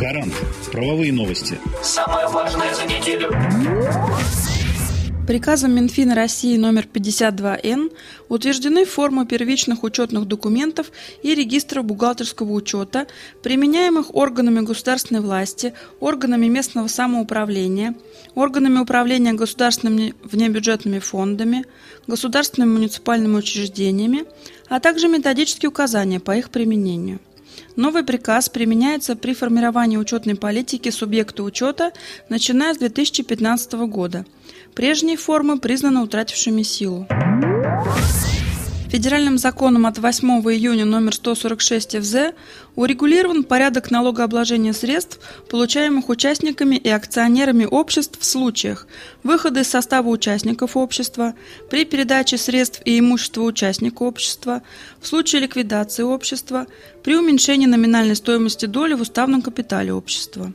Гарант. Правовые новости. Самое важное за неделю. Приказом Минфина России номер 52Н утверждены формы первичных учетных документов и регистров бухгалтерского учета, применяемых органами государственной власти, органами местного самоуправления, органами управления государственными внебюджетными фондами, государственными муниципальными учреждениями, а также методические указания по их применению. Новый приказ применяется при формировании учетной политики субъекта учета, начиная с 2015 года. Прежние формы признаны утратившими силу. Федеральным законом от 8 июня номер 146 ФЗ урегулирован порядок налогообложения средств, получаемых участниками и акционерами обществ в случаях выхода из состава участников общества, при передаче средств и имущества участника общества, в случае ликвидации общества, при уменьшении номинальной стоимости доли в уставном капитале общества.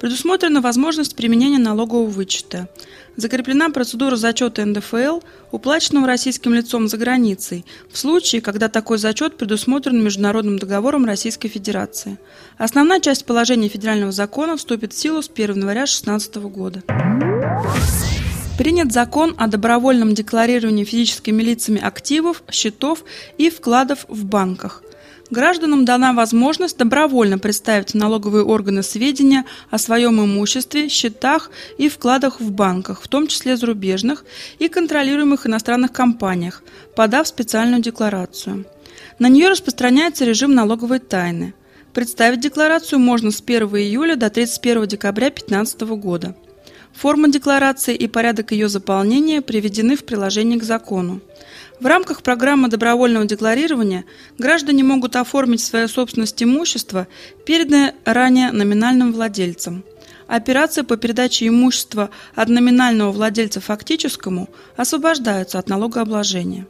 Предусмотрена возможность применения налогового вычета – закреплена процедура зачета НДФЛ, уплаченного российским лицом за границей, в случае, когда такой зачет предусмотрен Международным договором Российской Федерации. Основная часть положений федерального закона вступит в силу с 1 января 2016 года. Принят закон о добровольном декларировании физическими лицами активов, счетов и вкладов в банках. Гражданам дана возможность добровольно представить в налоговые органы сведения о своем имуществе, счетах и вкладах в банках, в том числе зарубежных и контролируемых иностранных компаниях, подав специальную декларацию. На нее распространяется режим налоговой тайны. Представить декларацию можно с 1 июля до 31 декабря 2015 года. Форма декларации и порядок ее заполнения приведены в приложении к закону. В рамках программы добровольного декларирования граждане могут оформить свою собственность имущества, переданное ранее номинальным владельцам. Операции по передаче имущества от номинального владельца фактическому освобождаются от налогообложения.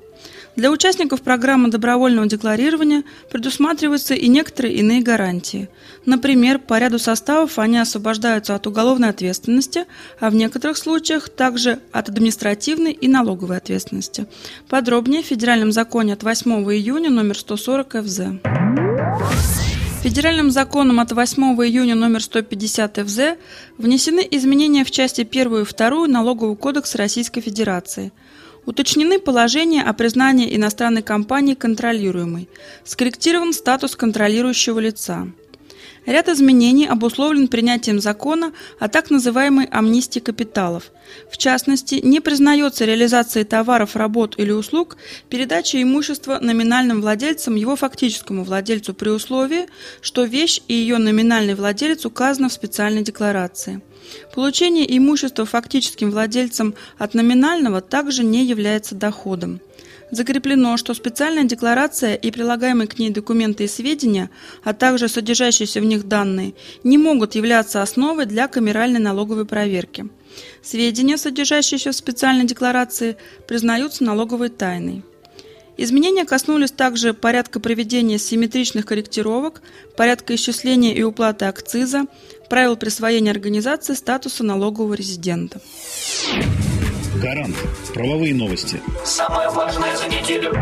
Для участников программы добровольного декларирования предусматриваются и некоторые иные гарантии. Например, по ряду составов они освобождаются от уголовной ответственности, а в некоторых случаях также от административной и налоговой ответственности. Подробнее в Федеральном законе от 8 июня номер 140 ФЗ. Федеральным законом от 8 июня номер 150 ФЗ внесены изменения в части 1 и 2 Налогового кодекса Российской Федерации – Уточнены положения о признании иностранной компании контролируемой. Скорректирован статус контролирующего лица. Ряд изменений обусловлен принятием закона о так называемой амнистии капиталов. В частности, не признается реализация товаров, работ или услуг передача имущества номинальным владельцам его фактическому владельцу при условии, что вещь и ее номинальный владелец указаны в специальной декларации. Получение имущества фактическим владельцам от номинального также не является доходом. Закреплено, что специальная декларация и прилагаемые к ней документы и сведения, а также содержащиеся в них данные, не могут являться основой для камеральной налоговой проверки. Сведения, содержащиеся в специальной декларации, признаются налоговой тайной. Изменения коснулись также порядка проведения симметричных корректировок, порядка исчисления и уплаты акциза, правил присвоения организации статуса налогового резидента. Гарант. Правовые новости. Самое важное за неделю.